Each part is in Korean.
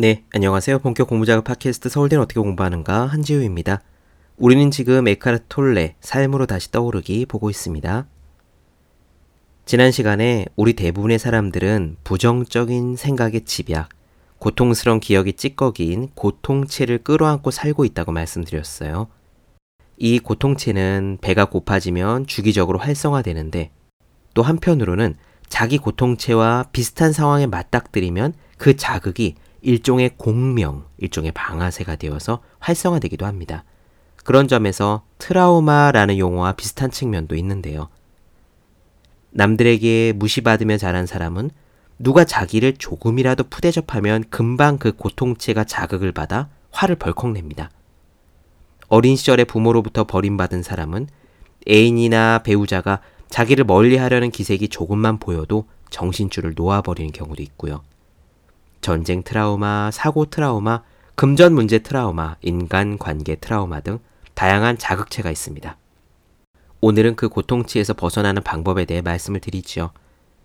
네, 안녕하세요. 본격 공부작업 팟캐스트 서울대는 어떻게 공부하는가 한지우입니다. 우리는 지금 에카르트 톨레 삶으로 다시 떠오르기 보고 있습니다. 지난 시간에 우리 대부분의 사람들은 부정적인 생각의 집약, 고통스러운 기억이 찌꺼기인 고통체를 끌어안고 살고 있다고 말씀드렸어요. 이 고통체는 배가 고파지면 주기적으로 활성화되는데 또 한편으로는 자기 고통체와 비슷한 상황에 맞닥뜨리면 그 자극이 일종의 공명, 일종의 방아쇠가 되어서 활성화되기도 합니다. 그런 점에서 트라우마라는 용어와 비슷한 측면도 있는데요. 남들에게 무시받으며 자란 사람은 누가 자기를 조금이라도 푸대접하면 금방 그 고통체가 자극을 받아 화를 벌컥 냅니다. 어린 시절에 부모로부터 버림받은 사람은 애인이나 배우자가 자기를 멀리 하려는 기색이 조금만 보여도 정신줄을 놓아버리는 경우도 있고요. 전쟁 트라우마, 사고 트라우마, 금전 문제 트라우마, 인간 관계 트라우마 등 다양한 자극체가 있습니다. 오늘은 그 고통치에서 벗어나는 방법에 대해 말씀을 드리지요.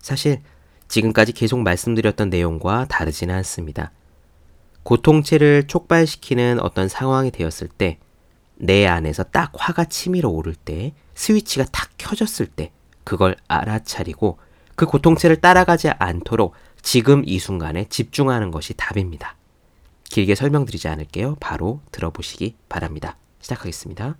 사실 지금까지 계속 말씀드렸던 내용과 다르지는 않습니다. 고통체를 촉발시키는 어떤 상황이 되었을 때, 내 안에서 딱 화가 치밀어 오를 때, 스위치가 탁 켜졌을 때, 그걸 알아차리고 그 고통체를 따라가지 않도록 지금 이 순간에 집중하는 것이 답입니다. 길게 설명드리지 않을게요. 바로 들어보시기 바랍니다. 시작하겠습니다.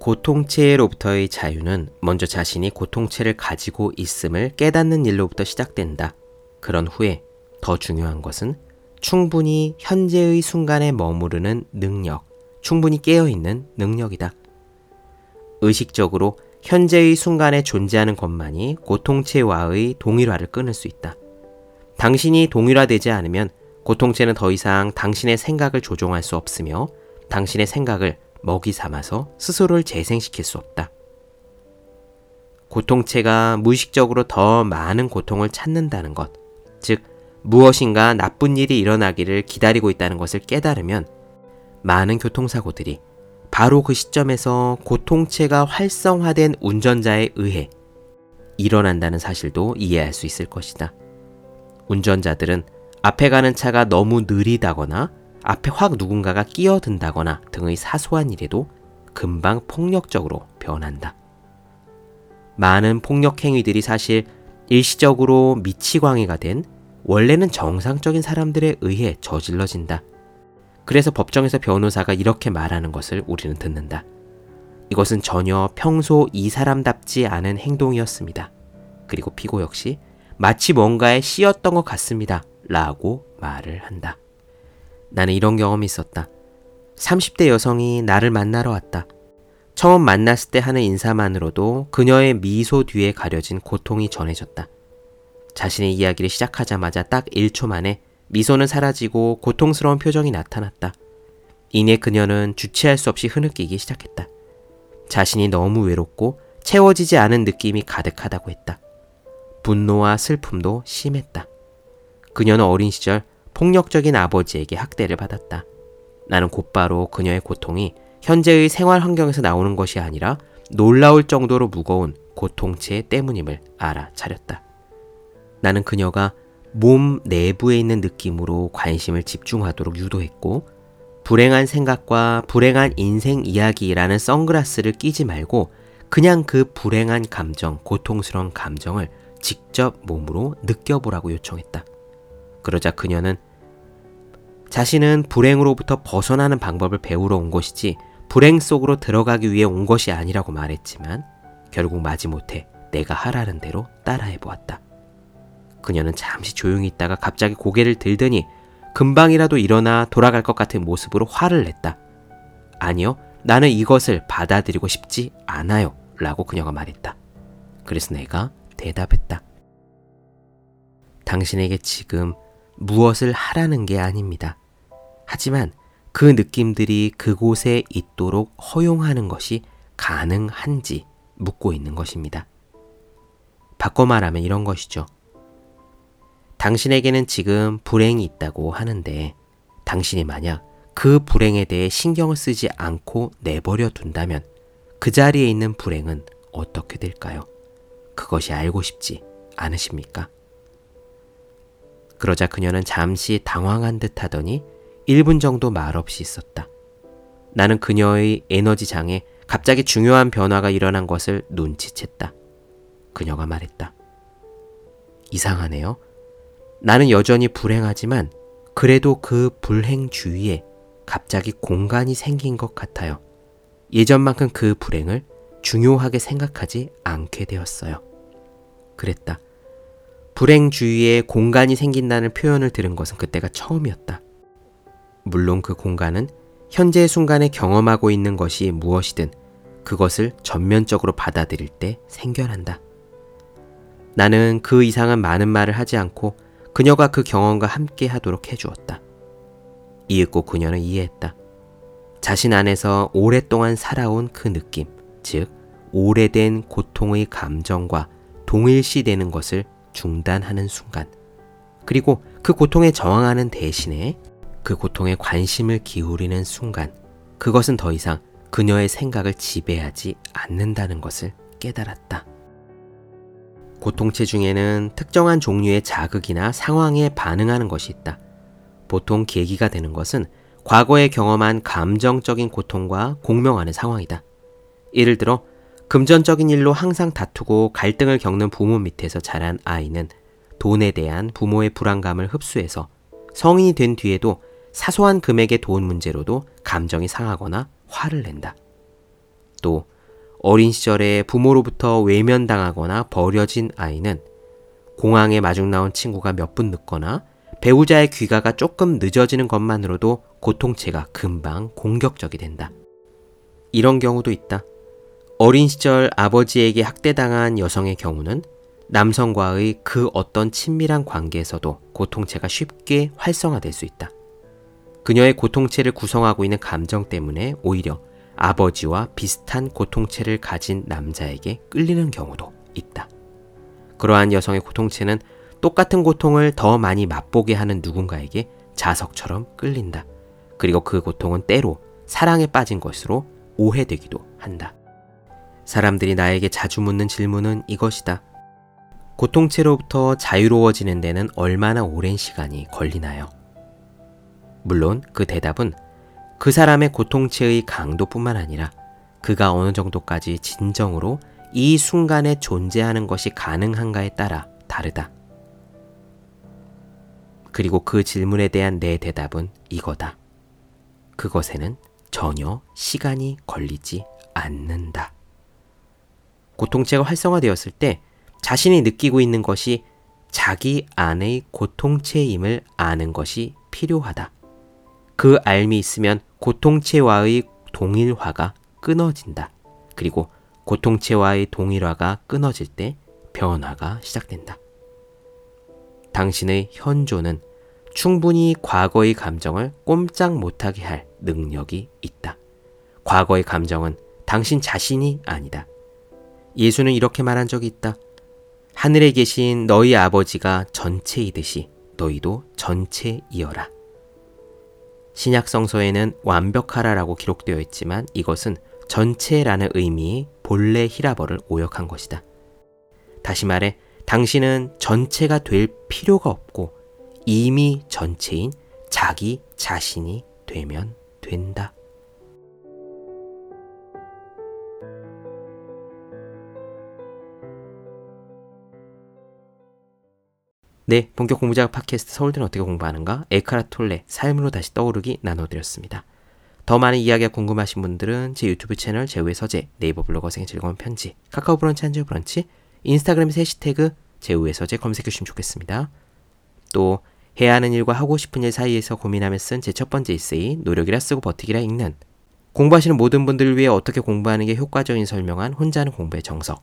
고통체로부터의 자유는 먼저 자신이 고통체를 가지고 있음을 깨닫는 일로부터 시작된다. 그런 후에 더 중요한 것은 충분히 현재의 순간에 머무르는 능력, 충분히 깨어있는 능력이다. 의식적으로 현재의 순간에 존재하는 것만이 고통체와의 동일화를 끊을 수 있다. 당신이 동일화되지 않으면 고통체는 더 이상 당신의 생각을 조종할 수 없으며 당신의 생각을 먹이 삼아서 스스로를 재생시킬 수 없다. 고통체가 무의식적으로 더 많은 고통을 찾는다는 것, 즉, 무엇인가 나쁜 일이 일어나기를 기다리고 있다는 것을 깨달으면 많은 교통사고들이 바로 그 시점에서 고통체가 활성화된 운전자에 의해 일어난다는 사실도 이해할 수 있을 것이다. 운전자들은 앞에 가는 차가 너무 느리다거나 앞에 확 누군가가 끼어든다거나 등의 사소한 일에도 금방 폭력적으로 변한다. 많은 폭력 행위들이 사실 일시적으로 미치광이가 된 원래는 정상적인 사람들에 의해 저질러진다. 그래서 법정에서 변호사가 이렇게 말하는 것을 우리는 듣는다. 이것은 전혀 평소 이 사람답지 않은 행동이었습니다. 그리고 피고 역시 마치 뭔가에 씌었던 것 같습니다. 라고 말을 한다. 나는 이런 경험이 있었다. 30대 여성이 나를 만나러 왔다. 처음 만났을 때 하는 인사만으로도 그녀의 미소 뒤에 가려진 고통이 전해졌다. 자신의 이야기를 시작하자마자 딱 1초 만에 미소는 사라지고 고통스러운 표정이 나타났다. 이내 그녀는 주체할 수 없이 흐느끼기 시작했다. 자신이 너무 외롭고 채워지지 않은 느낌이 가득하다고 했다. 분노와 슬픔도 심했다. 그녀는 어린 시절 폭력적인 아버지에게 학대를 받았다. 나는 곧바로 그녀의 고통이 현재의 생활 환경에서 나오는 것이 아니라 놀라울 정도로 무거운 고통체 때문임을 알아차렸다. 나는 그녀가 몸 내부에 있는 느낌으로 관심을 집중하도록 유도했고, 불행한 생각과 불행한 인생 이야기라는 선글라스를 끼지 말고 그냥 그 불행한 감정, 고통스러운 감정을 직접 몸으로 느껴보라고 요청했다. 그러자 그녀는 자신은 불행으로부터 벗어나는 방법을 배우러 온 것이지 불행 속으로 들어가기 위해 온 것이 아니라고 말했지만 결국 마지못해 내가 하라는 대로 따라해 보았다. 그녀는 잠시 조용히 있다가 갑자기 고개를 들더니 금방이라도 일어나 돌아갈 것 같은 모습으로 화를 냈다. 아니요, 나는 이것을 받아들이고 싶지 않아요. 라고 그녀가 말했다. 그래서 내가 대답했다. 당신에게 지금 무엇을 하라는 게 아닙니다. 하지만 그 느낌들이 그곳에 있도록 허용하는 것이 가능한지 묻고 있는 것입니다. 바꿔 말하면 이런 것이죠. 당신에게는 지금 불행이 있다고 하는데 당신이 만약 그 불행에 대해 신경을 쓰지 않고 내버려 둔다면 그 자리에 있는 불행은 어떻게 될까요? 그것이 알고 싶지 않으십니까? 그러자 그녀는 잠시 당황한 듯 하더니 1분 정도 말없이 있었다. 나는 그녀의 에너지장에 갑자기 중요한 변화가 일어난 것을 눈치챘다. 그녀가 말했다. 이상하네요. 나는 여전히 불행하지만 그래도 그 불행 주위에 갑자기 공간이 생긴 것 같아요. 예전만큼 그 불행을 중요하게 생각하지 않게 되었어요. 그랬다. 불행 주위에 공간이 생긴다는 표현을 들은 것은 그때가 처음이었다. 물론 그 공간은 현재의 순간에 경험하고 있는 것이 무엇이든 그것을 전면적으로 받아들일 때 생겨난다. 나는 그 이상은 많은 말을 하지 않고 그녀가 그 경험과 함께 하도록 해주었다. 이윽고 그녀는 이해했다. 자신 안에서 오랫동안 살아온 그 느낌, 즉, 오래된 고통의 감정과 동일시되는 것을 중단하는 순간, 그리고 그 고통에 저항하는 대신에 그 고통에 관심을 기울이는 순간, 그것은 더 이상 그녀의 생각을 지배하지 않는다는 것을 깨달았다. 고통체 중에는 특정한 종류의 자극이나 상황에 반응하는 것이 있다. 보통 계기가 되는 것은 과거에 경험한 감정적인 고통과 공명하는 상황이다. 예를 들어, 금전적인 일로 항상 다투고 갈등을 겪는 부모 밑에서 자란 아이는 돈에 대한 부모의 불안감을 흡수해서 성인이 된 뒤에도 사소한 금액의 돈 문제로도 감정이 상하거나 화를 낸다. 또 어린 시절에 부모로부터 외면당하거나 버려진 아이는 공항에 마중 나온 친구가 몇 분 늦거나 배우자의 귀가가 조금 늦어지는 것만으로도 고통체가 금방 공격적이 된다. 이런 경우도 있다. 어린 시절 아버지에게 학대당한 여성의 경우는 남성과의 그 어떤 친밀한 관계에서도 고통체가 쉽게 활성화될 수 있다. 그녀의 고통체를 구성하고 있는 감정 때문에 오히려 아버지와 비슷한 고통체를 가진 남자에게 끌리는 경우도 있다. 그러한 여성의 고통체는 똑같은 고통을 더 많이 맛보게 하는 누군가에게 자석처럼 끌린다. 그리고 그 고통은 때로 사랑에 빠진 것으로 오해되기도 한다. 사람들이 나에게 자주 묻는 질문은 이것이다. 고통체로부터 자유로워지는 데는 얼마나 오랜 시간이 걸리나요? 물론 그 대답은 그 사람의 고통체의 강도뿐만 아니라 그가 어느 정도까지 진정으로 이 순간에 존재하는 것이 가능한가에 따라 다르다. 그리고 그 질문에 대한 내 대답은 이거다. 그것에는 전혀 시간이 걸리지 않는다. 고통체가 활성화되었을 때 자신이 느끼고 있는 것이 자기 안의 고통체임을 아는 것이 필요하다. 그 알미 있으면 고통체와의 동일화가 끊어진다. 그리고 고통체와의 동일화가 끊어질 때 변화가 시작된다. 당신의 현존은 충분히 과거의 감정을 꼼짝 못하게 할 능력이 있다. 과거의 감정은 당신 자신이 아니다. 예수는 이렇게 말한 적이 있다. 하늘에 계신 너희 아버지가 전체이듯이 너희도 전체이어라. 신약 성서에는 완벽하라라고 기록되어 있지만 이것은 전체라는 의미의 본래 히라버를 오역한 것이다. 다시 말해 당신은 전체가 될 필요가 없고 이미 전체인 자기 자신이 되면 된다. 네, 본격 공부작업 팟캐스트 서울대는 어떻게 공부하는가? 에카라톨레 삶으로 다시 떠오르기 나눠드렸습니다. 더 많은 이야기가 궁금하신 분들은 제 유튜브 채널 제우의 서재, 네이버 블로거 생의 즐거운 편지, 카카오 브런치 한주 브런치, 인스타그램에 해시태그 제우의 서재 검색해 주시면 좋겠습니다. 또 해야 하는 일과 하고 싶은 일 사이에서 고민하며 쓴 제 첫 번째 에세이 노력이라 쓰고 버티기라 읽는 공부하시는 모든 분들을 위해 어떻게 공부하는 게 효과적인 설명한 혼자 하는 공부의 정석